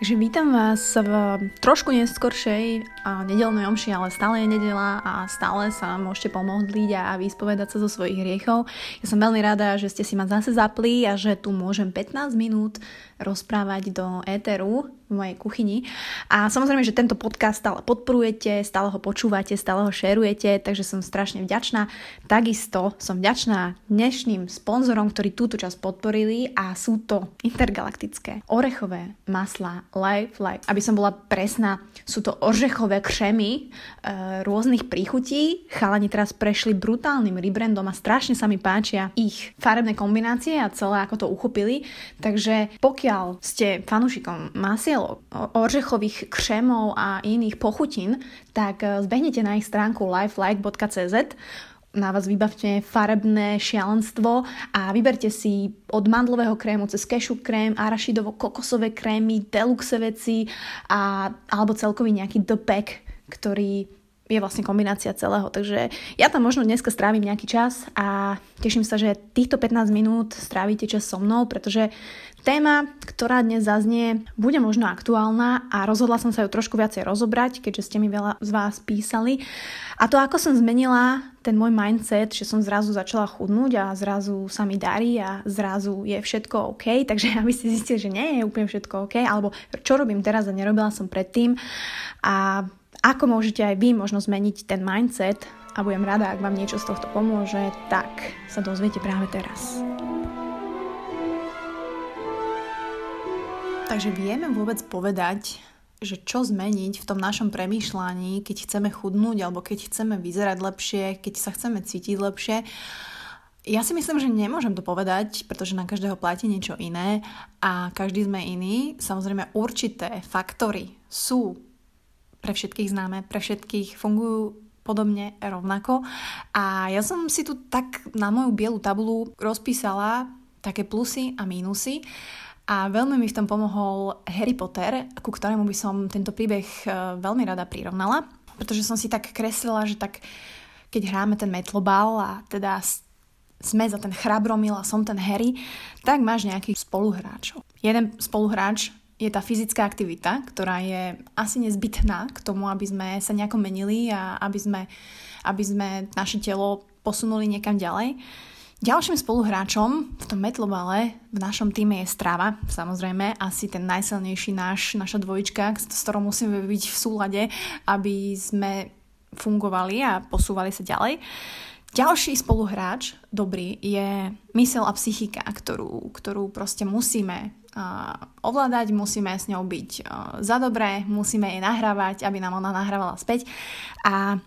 Takže vítam vás v trošku neskoršej nedelnej omši, ale stále je nedela a stále sa môžete pomodliť a vyspovedať sa zo svojich hriechov. Ja som veľmi rada, že ste si ma zase zapli a že tu môžem 15 minút rozprávať do éteru v mojej kuchyni. A samozrejme, že tento podcast stále podporujete, stále ho počúvate, stále ho šerujete, takže som strašne vďačná. Takisto som vďačná dnešným sponzorom, ktorí túto časť podporili a sú to intergalaktické orechové masla Life Life. Aby som bola presná, sú to ořechové křemy e, rôznych príchutí. Chalani teraz prešli brutálnym rebrandom a strašne sa mi páčia ich farebné kombinácie a celé ako to uchopili. Takže pokiaľ ste fanúšikom masiel veľa ořechových křemov a iných pochutín, tak eh, zbehnite na ich stránku lifelike.cz na vás vybavte farebné šialenstvo a vyberte si od mandlového krému cez kešu krém, arašidovo-kokosové krémy, deluxe veci a, alebo celkový nejaký dopek, ktorý je vlastne kombinácia celého. Takže ja tam možno dneska strávim nejaký čas a teším sa, že týchto 15 minút strávite čas so mnou, pretože téma, ktorá dnes zaznie, bude možno aktuálna a rozhodla som sa ju trošku viacej rozobrať, keďže ste mi veľa z vás písali. A to, ako som zmenila ten môj mindset, že som zrazu začala chudnúť a zrazu sa mi darí a zrazu je všetko OK, takže aby ste zistili, že nie je úplne všetko OK, alebo čo robím teraz a nerobila som predtým. A ako môžete aj vy možno zmeniť ten mindset a budem rada, ak vám niečo z tohto pomôže, tak sa dozviete práve teraz. Takže vieme vôbec povedať, že čo zmeniť v tom našom premýšľaní, keď chceme chudnúť alebo keď chceme vyzerať lepšie, keď sa chceme cítiť lepšie. Ja si myslím, že nemôžem to povedať, pretože na každého platí niečo iné a každý sme iný. Samozrejme určité faktory sú pre všetkých známe, pre všetkých fungujú podobne rovnako. A ja som si tu tak na moju bielu tabulu rozpísala také plusy a mínusy. A veľmi mi v tom pomohol Harry Potter, ku ktorému by som tento príbeh e, veľmi rada prirovnala, pretože som si tak kreslila, že tak keď hráme ten metlobal a teda sme za ten chrabromil a som ten Harry, tak máš nejakých spoluhráčov. Jeden spoluhráč je tá fyzická aktivita, ktorá je asi nezbytná k tomu, aby sme sa nejako menili a aby sme, aby sme naše telo posunuli niekam ďalej. Ďalším spoluhráčom v tom metlobale v našom týme je strava, samozrejme, asi ten najsilnejší náš, naša dvojička, s ktorou musíme byť v súlade, aby sme fungovali a posúvali sa ďalej. Ďalší spoluhráč, dobrý, je mysel a psychika, ktorú, ktorú proste musíme ovládať, musíme s ňou byť za dobré, musíme jej nahrávať, aby nám ona nahrávala späť. A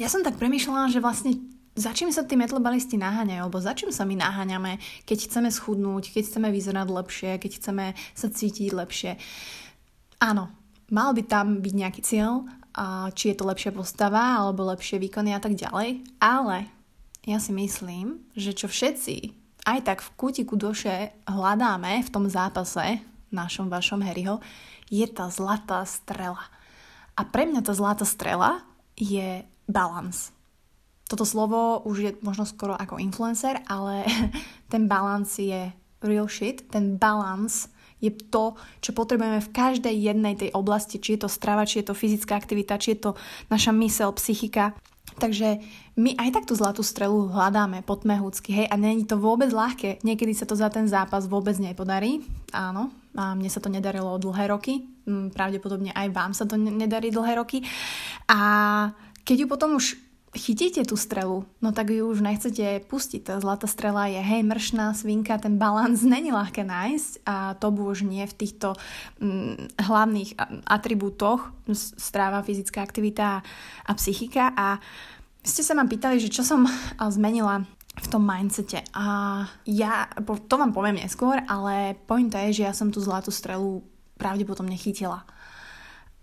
ja som tak premýšľala, že vlastne za čím sa tí metlobalisti naháňajú, alebo za čím sa my naháňame, keď chceme schudnúť, keď chceme vyzerať lepšie, keď chceme sa cítiť lepšie. Áno, mal by tam byť nejaký cieľ, či je to lepšia postava alebo lepšie výkony a tak ďalej. Ale ja si myslím, že čo všetci aj tak v kútiku duše hľadáme v tom zápase našom, vašom Harryho, je tá zlatá strela. A pre mňa tá zlatá strela je balans. Toto slovo už je možno skoro ako influencer, ale ten balans je real shit. Ten balans je to, čo potrebujeme v každej jednej tej oblasti, či je to strava, či je to fyzická aktivita, či je to naša mysel, psychika. Takže my aj tak tú zlatú strelu hľadáme potmehúcky, hej, a není to vôbec ľahké. Niekedy sa to za ten zápas vôbec nepodarí, áno, a mne sa to nedarilo dlhé roky, mm, pravdepodobne aj vám sa to nedarí dlhé roky. A keď ju potom už chytíte tú strelu, no tak ju už nechcete pustiť. Tá zlatá strela je hej, mršná svinka, ten balans není ľahké nájsť a to už nie v týchto hm, hlavných atribútoch stráva, fyzická aktivita a psychika a ste sa ma pýtali, že čo som zmenila v tom mindsete. A ja, to vám poviem neskôr, ale pointa je, že ja som tú zlatú strelu pravdepodobne chytila.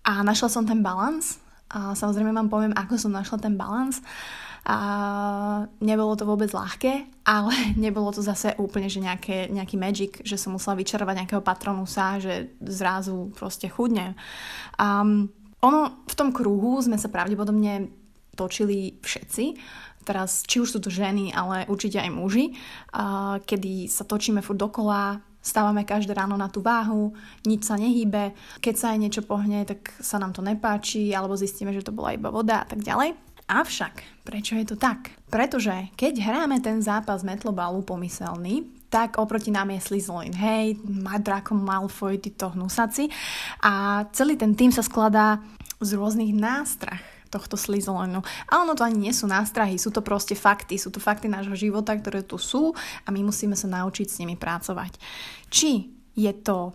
A našla som ten balans a samozrejme vám poviem, ako som našla ten balans. A nebolo to vôbec ľahké, ale nebolo to zase úplne, že nejaké, nejaký magic, že som musela vyčarovať nejakého patronusa, že zrazu proste chudne. Um, ono v tom kruhu sme sa pravdepodobne točili všetci, teraz či už sú to ženy, ale určite aj muži, uh, kedy sa točíme furt dokola, stávame každé ráno na tú váhu, nič sa nehýbe, keď sa aj niečo pohne, tak sa nám to nepáči, alebo zistíme, že to bola iba voda a tak ďalej. Avšak, prečo je to tak? Pretože keď hráme ten zápas metlobalu pomyselný, tak oproti nám je Slytherin. Hej, Draco Malfoy, títo hnusaci. A celý ten tým sa skladá z rôznych nástrah tohto Slytherinu. A ono to ani nie sú nástrahy, sú to proste fakty. Sú to fakty nášho života, ktoré tu sú a my musíme sa naučiť s nimi pracovať. Či je to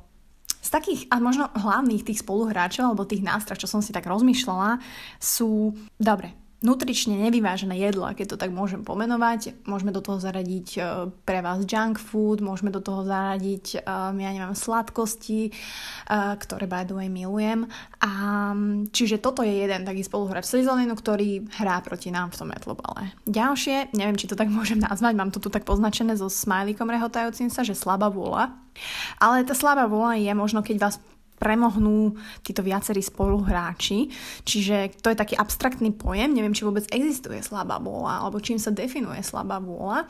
z takých, a možno hlavných tých spoluhráčov, alebo tých nástrah, čo som si tak rozmýšľala, sú, dobre, nutrične nevyvážené jedlo, keď to tak môžem pomenovať. Môžeme do toho zaradiť e, pre vás junk food, môžeme do toho zaradiť, e, ja neviem, sladkosti, e, ktoré by the way milujem. A, čiže toto je jeden taký spoluhráč Slytherinu, ktorý hrá proti nám v tom metlobale. Ďalšie, neviem, či to tak môžem nazvať, mám to tu tak poznačené so smajlikom rehotajúcim sa, že slabá vôľa. Ale tá slabá vôľa je možno, keď vás premohnú títo viacerí spoluhráči. Čiže to je taký abstraktný pojem, neviem, či vôbec existuje slabá vôľa, alebo čím sa definuje slabá vôľa.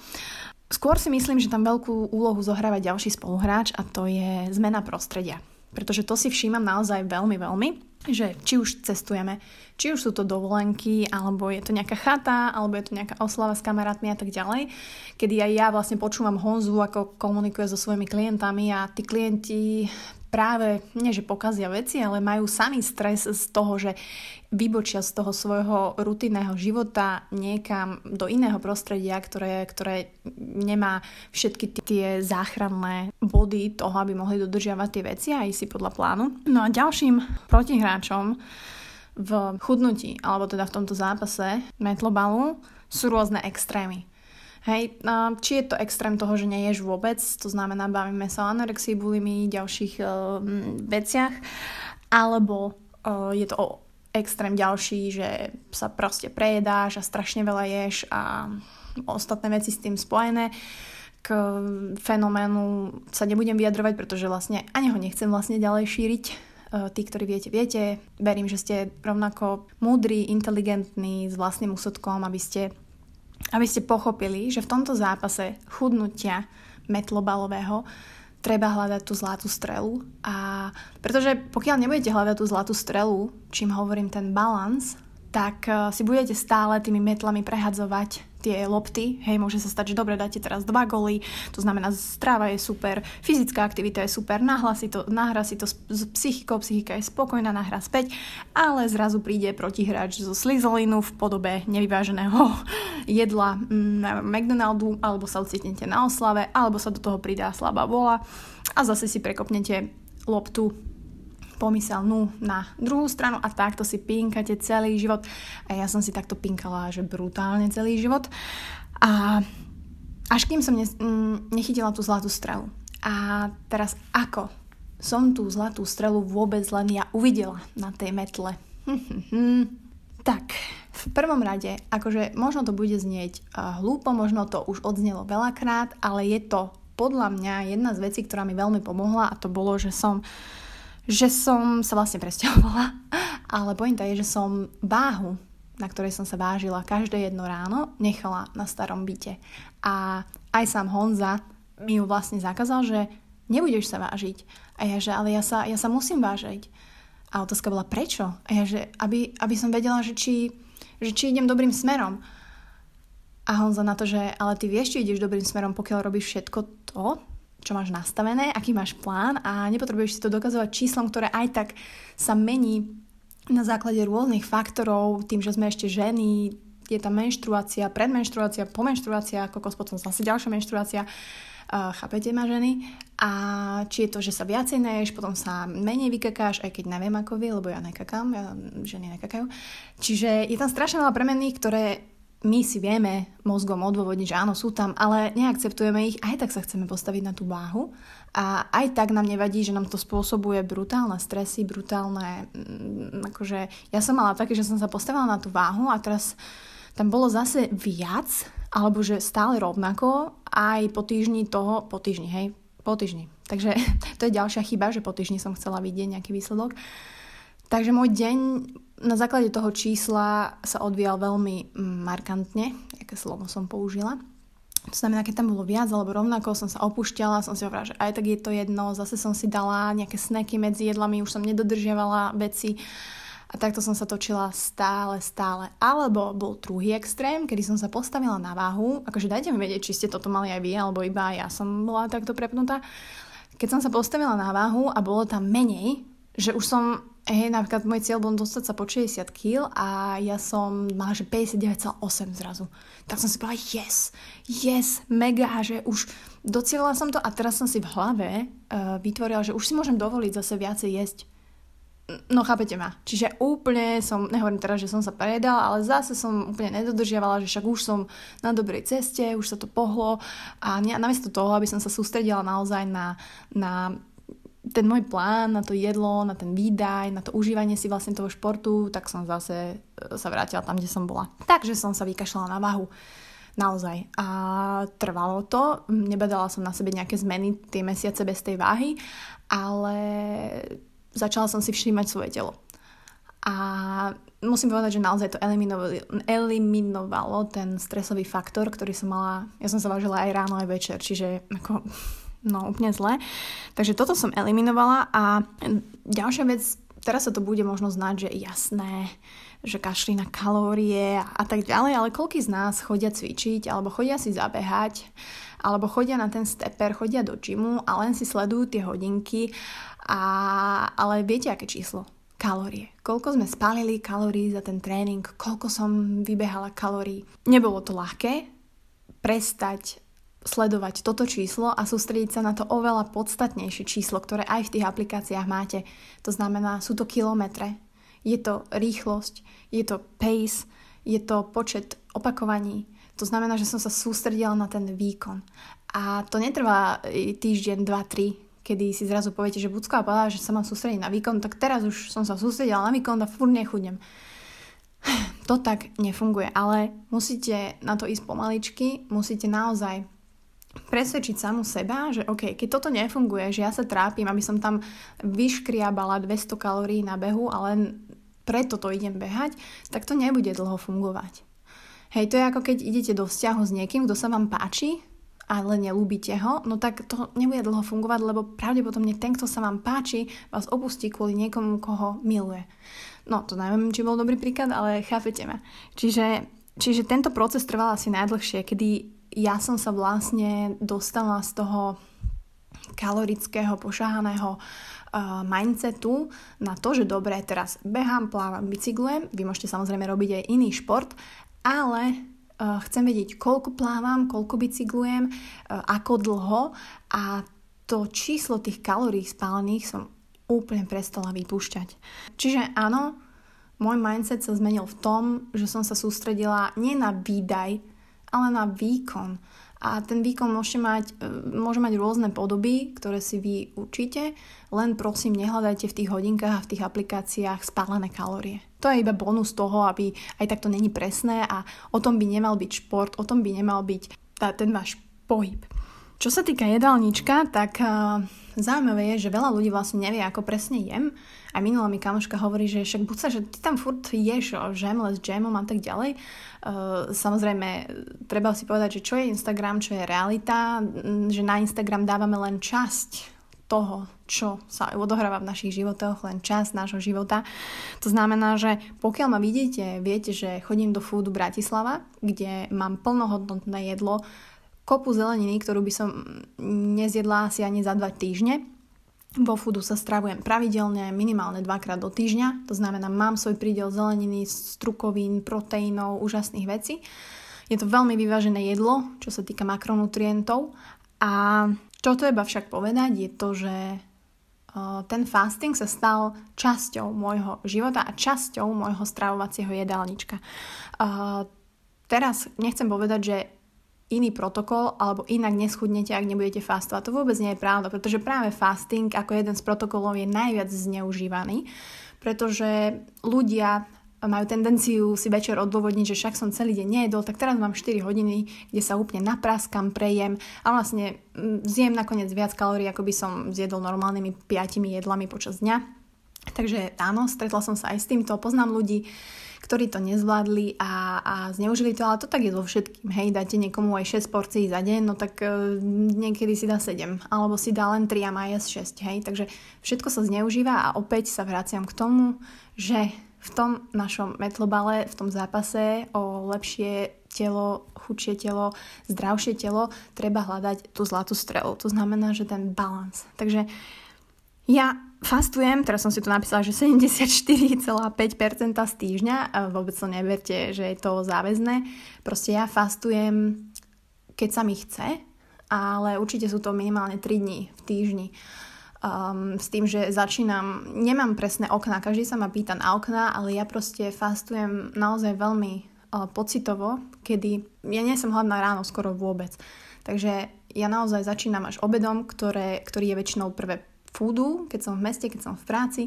Skôr si myslím, že tam veľkú úlohu zohráva ďalší spoluhráč a to je zmena prostredia. Pretože to si všímam naozaj veľmi, veľmi, že či už cestujeme, či už sú to dovolenky, alebo je to nejaká chata, alebo je to nejaká oslava s kamarátmi a tak ďalej, kedy aj ja vlastne počúvam Honzu, ako komunikuje so svojimi klientami a tí klienti práve, nie že pokazia veci, ale majú sami stres z toho, že vybočia z toho svojho rutinného života niekam do iného prostredia, ktoré, ktoré nemá všetky tie záchranné body toho, aby mohli dodržiavať tie veci a ísť si podľa plánu. No a ďalším protihráčom v chudnutí, alebo teda v tomto zápase metlobalu sú rôzne extrémy. Hej, či je to extrém toho, že neješ vôbec, to znamená, bavíme sa o anorexii, bulimii, ďalších uh, veciach, alebo uh, je to o extrém ďalší, že sa proste prejedáš a strašne veľa ješ a ostatné veci s tým spojené. K fenoménu sa nebudem vyjadrovať, pretože vlastne ani ho nechcem vlastne ďalej šíriť. Tí, ktorí viete, viete. Verím, že ste rovnako múdri, inteligentní, s vlastným úsudkom, aby ste aby ste pochopili, že v tomto zápase chudnutia metlobalového treba hľadať tú zlatú strelu. A pretože pokiaľ nebudete hľadať tú zlatú strelu, čím hovorím ten balans, tak eh, si budete stále tými metlami prehadzovať tie lopty, hej, môže sa stať, že dobre, dáte teraz dva goly, to znamená, stráva je super, fyzická aktivita je super, nahra si to, nahra si to s, psychikou, psychika je spokojná, nahra späť, ale zrazu príde protihráč zo Slytherinu v podobe nevyváženého jedla na McDonaldu, alebo sa ocitnete na oslave, alebo sa do toho pridá slabá vola a zase si prekopnete loptu pomyselnú na druhú stranu a takto si pinkate celý život. A ja som si takto pinkala, že brutálne celý život. A až kým som ne, mm, nechytila tú zlatú strelu. A teraz ako som tú zlatú strelu vôbec len ja uvidela na tej metle? tak, v prvom rade, akože možno to bude znieť uh, hlúpo, možno to už odznelo veľakrát, ale je to podľa mňa jedna z vecí, ktorá mi veľmi pomohla a to bolo, že som uh, že som sa vlastne presťahovala, ale pointa je, že som váhu, na ktorej som sa vážila každé jedno ráno, nechala na starom byte. A aj sám Honza mi ju vlastne zakázal, že nebudeš sa vážiť. A ja, že ale ja sa, ja sa musím vážiť. A otázka bola, prečo? A ja, že aby, aby som vedela, že či, že či idem dobrým smerom. A Honza na to, že ale ty vieš, či ideš dobrým smerom, pokiaľ robíš všetko to, čo máš nastavené, aký máš plán a nepotrebuješ si to dokazovať číslom, ktoré aj tak sa mení na základe rôznych faktorov, tým, že sme ešte ženy, je tam menštruácia, predmenštruácia, pomenštruácia, kokos potom zase ďalšia menštruácia, uh, chápete ma ženy? A či je to, že sa viacej neješ, potom sa menej vykakáš, aj keď neviem ako vy, lebo ja nekakám, ja, ženy nekakajú. Čiže je tam strašne veľa premenných, ktoré my si vieme mozgom odôvodniť, že áno, sú tam, ale neakceptujeme ich, aj tak sa chceme postaviť na tú váhu a aj tak nám nevadí, že nám to spôsobuje brutálne stresy, brutálne, mm, akože ja som mala také, že som sa postavila na tú váhu a teraz tam bolo zase viac, alebo že stále rovnako, aj po týždni toho, po týždni, hej, po týždni. Takže to je ďalšia chyba, že po týždni som chcela vidieť nejaký výsledok. Takže môj deň na základe toho čísla sa odvíjal veľmi markantne, aké slovo som použila. To znamená, keď tam bolo viac alebo rovnako, som sa opúšťala, som si hovorila, že aj tak je to jedno, zase som si dala nejaké sneky medzi jedlami, už som nedodržiavala veci a takto som sa točila stále, stále. Alebo bol druhý extrém, kedy som sa postavila na váhu, akože dajte mi vedieť, či ste toto mali aj vy, alebo iba ja som bola takto prepnutá. Keď som sa postavila na váhu a bolo tam menej, že už som Hej, napríklad môj cieľ bol dostať sa po 60 kg a ja som mala, že 59,8 zrazu. Tak som si povedala, yes, yes, mega, že už docielila som to a teraz som si v hlave uh, vytvorila, že už si môžem dovoliť zase viacej jesť. No chápete ma. Čiže úplne som, nehovorím teraz, že som sa prejedala, ale zase som úplne nedodržiavala, že však už som na dobrej ceste, už sa to pohlo a namiesto toho, aby som sa sústredila naozaj na, na ten môj plán na to jedlo, na ten výdaj, na to užívanie si vlastne toho športu, tak som zase e, sa vrátila tam, kde som bola. Takže som sa vykašľala na váhu. Naozaj. A trvalo to. Nebadala som na sebe nejaké zmeny tie mesiace bez tej váhy, ale začala som si všímať svoje telo. A musím povedať, že naozaj to eliminovalo, ten stresový faktor, ktorý som mala, ja som sa vážila aj ráno, aj večer, čiže ako no úplne zle. Takže toto som eliminovala a ďalšia vec, teraz sa to bude možno znať, že jasné, že kašli na kalórie a tak ďalej, ale koľky z nás chodia cvičiť, alebo chodia si zabehať, alebo chodia na ten steper, chodia do gymu a len si sledujú tie hodinky, a, ale viete, aké číslo? Kalórie. Koľko sme spálili kalórií za ten tréning, koľko som vybehala kalórií. Nebolo to ľahké prestať sledovať toto číslo a sústrediť sa na to oveľa podstatnejšie číslo, ktoré aj v tých aplikáciách máte. To znamená, sú to kilometre, je to rýchlosť, je to pace, je to počet opakovaní. To znamená, že som sa sústredila na ten výkon. A to netrvá týždeň, dva, tri, kedy si zrazu poviete, že Bucková povedala, že sa mám sústrediť na výkon, tak teraz už som sa sústredila na výkon a furt nechudnem. To tak nefunguje, ale musíte na to ísť pomaličky, musíte naozaj presvedčiť samu seba, že OK, keď toto nefunguje, že ja sa trápim, aby som tam vyškriabala 200 kalórií na behu a len preto to idem behať, tak to nebude dlho fungovať. Hej, to je ako keď idete do vzťahu s niekým, kto sa vám páči, ale nelúbite ho, no tak to nebude dlho fungovať, lebo pravdepodobne ten, kto sa vám páči, vás opustí kvôli niekomu, koho miluje. No, to neviem, či bol dobrý príklad, ale chápete ma. Čiže, čiže tento proces trval asi najdlhšie, kedy ja som sa vlastne dostala z toho kalorického, pošahaného uh, mindsetu na to, že dobre, teraz behám, plávam, bicyklujem, vy môžete samozrejme robiť aj iný šport, ale uh, chcem vedieť, koľko plávam, koľko bicyklujem, uh, ako dlho a to číslo tých kalórií spálených som úplne prestala vypúšťať. Čiže áno, môj mindset sa zmenil v tom, že som sa sústredila nie na výdaj ale na výkon. A ten výkon môže mať, e, môže mať rôzne podoby, ktoré si vy určite, len prosím nehľadajte v tých hodinkách a v tých aplikáciách spálené kalórie. To je iba bonus toho, aby aj takto není presné a o tom by nemal byť šport, o tom by nemal byť tá, ten váš pohyb. Čo sa týka jedálnička, tak uh, zaujímavé je, že veľa ľudí vlastne nevie, ako presne jem. A minulá mi kamoška hovorí, že však buď sa, že ty tam furt ješ žemle s džemom a tak ďalej. Uh, samozrejme, treba si povedať, že čo je Instagram, čo je realita, že na Instagram dávame len časť toho, čo sa odohráva v našich životoch, len čas nášho života. To znamená, že pokiaľ ma vidíte, viete, že chodím do Foodu Bratislava, kde mám plnohodnotné jedlo, kopu zeleniny, ktorú by som nezjedla asi ani za dva týždne. Vo foodu sa stravujem pravidelne, minimálne dvakrát do týždňa, to znamená, mám svoj prídel zeleniny, strukovín, proteínov, úžasných vecí. Je to veľmi vyvážené jedlo, čo sa týka makronutrientov. A čo treba však povedať, je to, že ten fasting sa stal časťou môjho života a časťou môjho stravovacieho jedálnička. Teraz nechcem povedať, že iný protokol alebo inak neschudnete, ak nebudete fastovať. To vôbec nie je pravda, pretože práve fasting ako jeden z protokolov je najviac zneužívaný, pretože ľudia majú tendenciu si večer odôvodniť, že však som celý deň nejedol, tak teraz mám 4 hodiny, kde sa úplne napraskam, prejem a vlastne mm, zjem nakoniec viac kalórií, ako by som zjedol normálnymi 5 jedlami počas dňa. Takže áno, stretla som sa aj s týmto, poznám ľudí, ktorí to nezvládli a, a zneužili to, ale to tak je so všetkým. Hej, dáte niekomu aj 6 porcií za deň, no tak uh, niekedy si dá 7, alebo si dá len 3 a má jesť 6, hej. Takže všetko sa zneužíva a opäť sa vraciam k tomu, že v tom našom metlobale, v tom zápase o lepšie telo, chudšie telo, zdravšie telo, treba hľadať tú zlatú strelu. To znamená, že ten balans. Takže ja fastujem, teraz som si tu napísala, že 74,5% z týždňa, vôbec to neberte, že je to záväzné. Proste ja fastujem, keď sa mi chce, ale určite sú to minimálne 3 dní v týždni um, s tým, že začínam, nemám presné okná, každý sa ma pýta na okná, ale ja proste fastujem naozaj veľmi uh, pocitovo, kedy ja nie som hladná ráno skoro vôbec. Takže ja naozaj začínam až obedom, ktoré, ktorý je väčšinou prvé foodu, keď som v meste, keď som v práci.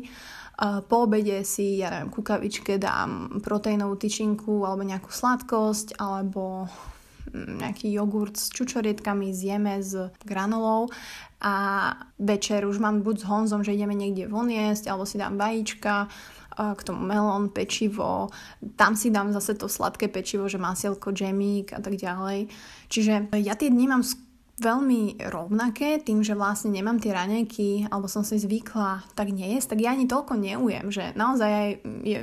Po obede si, ja neviem, kukavičke dám proteínovú tyčinku alebo nejakú sladkosť alebo nejaký jogurt s čučorietkami zjeme s granolou a večer už mám buď s Honzom, že ideme niekde von jesť, alebo si dám vajíčka, k tomu melón, pečivo, tam si dám zase to sladké pečivo, že masielko, džemík a tak ďalej. Čiže ja tie dni mám veľmi rovnaké, tým, že vlastne nemám tie raňajky, alebo som si zvykla tak nejesť, tak ja ani toľko neujem, že naozaj aj je,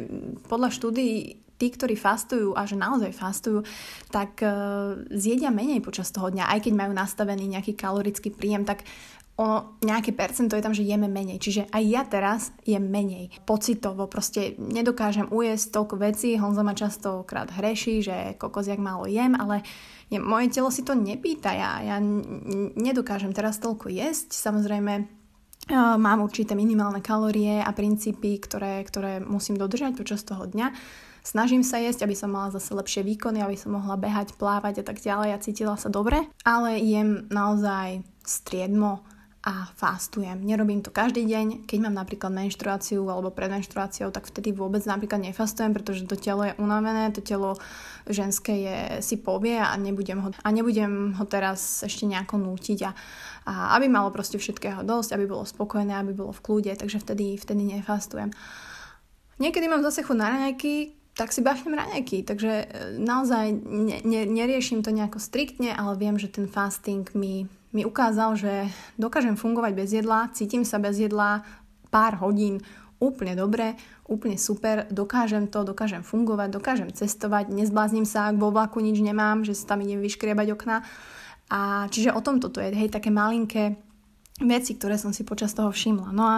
podľa štúdií tí, ktorí fastujú a že naozaj fastujú, tak uh, zjedia menej počas toho dňa, aj keď majú nastavený nejaký kalorický príjem, tak o nejaké percento je tam, že jeme menej. Čiže aj ja teraz jem menej. Pocitovo, proste nedokážem ujesť toľko vecí. Honza ma častokrát hreší, že kokos jak málo jem, ale je, moje telo si to nepýta. Ja, ja nedokážem teraz toľko jesť. Samozrejme, mám určité minimálne kalórie a princípy, ktoré, ktoré musím dodržať počas toho dňa Snažím sa jesť, aby som mala zase lepšie výkony, aby som mohla behať, plávať a tak ďalej a cítila sa dobre, ale jem naozaj striedmo a fastujem. Nerobím to každý deň, keď mám napríklad menštruáciu alebo pred tak vtedy vôbec napríklad nefastujem, pretože to telo je unavené, to telo ženské je, si povie a nebudem, ho, a nebudem ho teraz ešte nejako nútiť a, a aby malo proste všetkého dosť, aby bolo spokojné, aby bolo v kľude, takže vtedy, vtedy nefastujem. Niekedy mám zase chuť na raňajky, tak si bachnem raňajky. Takže e, naozaj ne, ne, neriešim to nejako striktne, ale viem, že ten fasting mi, mi ukázal, že dokážem fungovať bez jedla, cítim sa bez jedla pár hodín úplne dobre, úplne super, dokážem to, dokážem fungovať, dokážem cestovať, nezblázním sa, ak vo vlaku nič nemám, že sa tam idem vyškriebať okna. A čiže o tom toto je, hej, také malinké veci, ktoré som si počas toho všimla. No a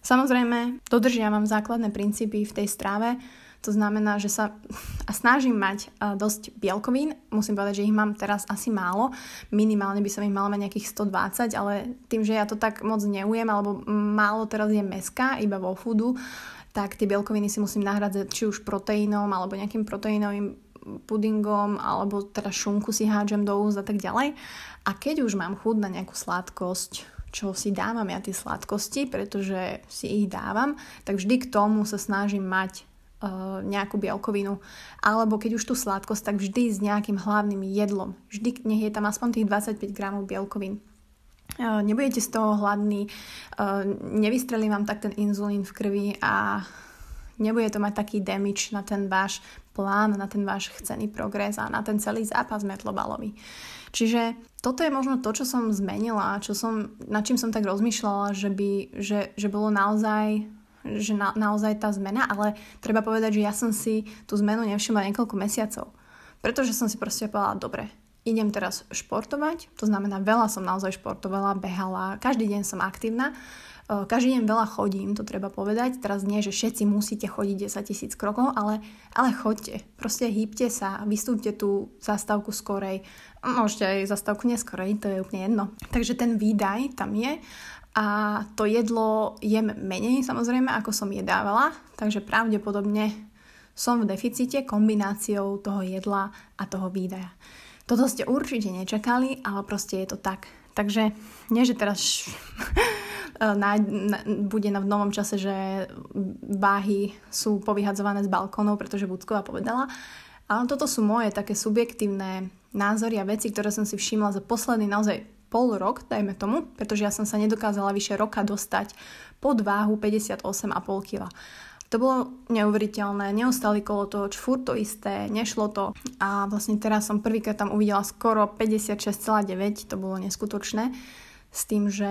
samozrejme, dodržiavam základné princípy v tej strave, to znamená, že sa a snažím mať dosť bielkovín. Musím povedať, že ich mám teraz asi málo. Minimálne by som ich mala mať nejakých 120, ale tým, že ja to tak moc neujem, alebo málo teraz je meska, iba vo foodu, tak tie bielkoviny si musím nahradzať či už proteínom, alebo nejakým proteínovým pudingom, alebo teda šunku si hádžem do úst a tak ďalej. A keď už mám chud na nejakú sladkosť, čo si dávam ja tie sladkosti, pretože si ich dávam, tak vždy k tomu sa snažím mať nejakú bielkovinu. Alebo keď už tú sladkosť, tak vždy s nejakým hlavným jedlom. Vždy nech je tam aspoň tých 25 gramov bielkovín. Uh, nebudete z toho hladní, uh, nevystrelí vám tak ten inzulín v krvi a nebude to mať taký damage na ten váš plán, na ten váš chcený progres a na ten celý zápas metlobalový. Čiže toto je možno to, čo som zmenila, čo som, nad čím som tak rozmýšľala, že, by, že, že bolo naozaj že na, naozaj tá zmena, ale treba povedať, že ja som si tú zmenu nevšimla niekoľko mesiacov. Pretože som si proste povedala, dobre, idem teraz športovať, to znamená veľa som naozaj športovala, behala, každý deň som aktívna, každý deň veľa chodím, to treba povedať. Teraz nie, že všetci musíte chodiť 10 tisíc krokov, ale, ale chodte. Proste hýbte sa, vystúpte tú zastávku skorej. Môžete aj zastávku neskorej, to je úplne jedno. Takže ten výdaj tam je a to jedlo jem menej samozrejme, ako som jedávala, takže pravdepodobne som v deficite kombináciou toho jedla a toho výdaja. Toto ste určite nečakali, ale proste je to tak. Takže nie, že teraz na, na, bude na v novom čase, že váhy sú povyhadzované z balkónov, pretože Budková povedala, ale toto sú moje také subjektívne názory a veci, ktoré som si všimla za posledný naozaj pol rok, dajme tomu, pretože ja som sa nedokázala vyše roka dostať pod váhu 58,5 kg. To bolo neuveriteľné, neustali kolo toho, furt to isté, nešlo to. A vlastne teraz som prvýkrát tam uvidela skoro 56,9, to bolo neskutočné, s tým, že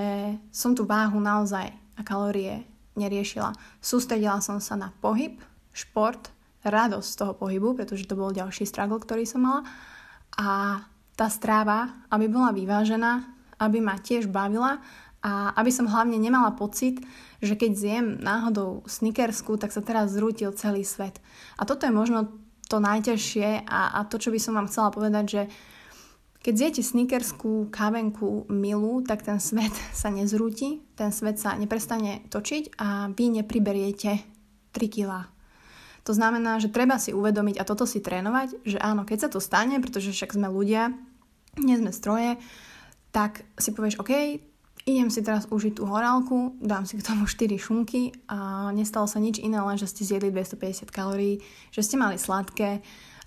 som tú váhu naozaj a kalórie neriešila. Sústredila som sa na pohyb, šport, radosť z toho pohybu, pretože to bol ďalší struggle, ktorý som mala. A tá stráva, aby bola vyvážená, aby ma tiež bavila a aby som hlavne nemala pocit, že keď zjem náhodou snickersku, tak sa teraz zrútil celý svet. A toto je možno to najťažšie a, a to, čo by som vám chcela povedať, že keď zjete snickerskú kávenku milú, tak ten svet sa nezrúti, ten svet sa neprestane točiť a vy nepriberiete 3 kg. To znamená, že treba si uvedomiť a toto si trénovať, že áno, keď sa to stane, pretože však sme ľudia, nie sme stroje, tak si povieš, OK, idem si teraz užiť tú horálku, dám si k tomu 4 šunky a nestalo sa nič iné, len že ste zjedli 250 kalórií, že ste mali sladké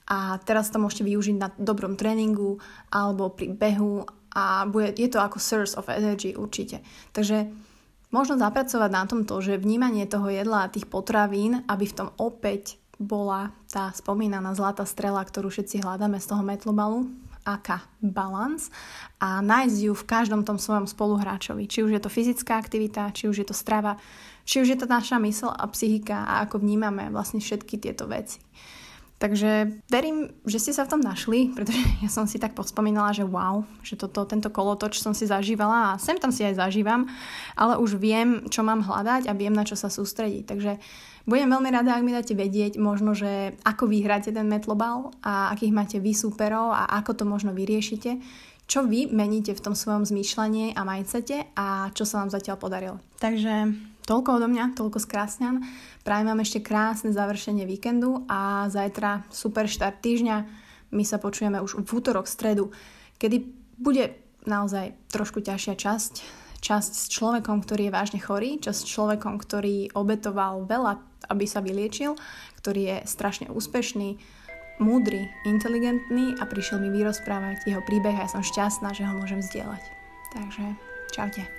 a teraz to môžete využiť na dobrom tréningu alebo pri behu a bude, je to ako source of energy určite. Takže možno zapracovať na tom to, že vnímanie toho jedla a tých potravín, aby v tom opäť bola tá spomínaná zlatá strela, ktorú všetci hľadáme z toho metlobalu, aká balans a nájsť ju v každom tom svojom spoluhráčovi. Či už je to fyzická aktivita, či už je to strava, či už je to naša mysl a psychika a ako vnímame vlastne všetky tieto veci. Takže verím, že ste sa v tom našli, pretože ja som si tak pospomínala, že wow, že toto, tento kolotoč som si zažívala a sem tam si aj zažívam, ale už viem, čo mám hľadať a viem, na čo sa sústrediť. Takže budem veľmi rada, ak mi dáte vedieť možno, že ako vyhráte ten metlobal a akých máte vy súperov a ako to možno vyriešite, čo vy meníte v tom svojom zmýšľaní a majcete a čo sa vám zatiaľ podarilo. Takže Toľko odo mňa, toľko z Krásňan. Prajem vám ešte krásne završenie víkendu a zajtra super štart týždňa. My sa počujeme už v útorok, stredu, kedy bude naozaj trošku ťažšia časť. Časť s človekom, ktorý je vážne chorý, časť s človekom, ktorý obetoval veľa, aby sa vyliečil, ktorý je strašne úspešný, múdry, inteligentný a prišiel mi vyrozprávať jeho príbeh a ja som šťastná, že ho môžem zdieľať. Takže čaute.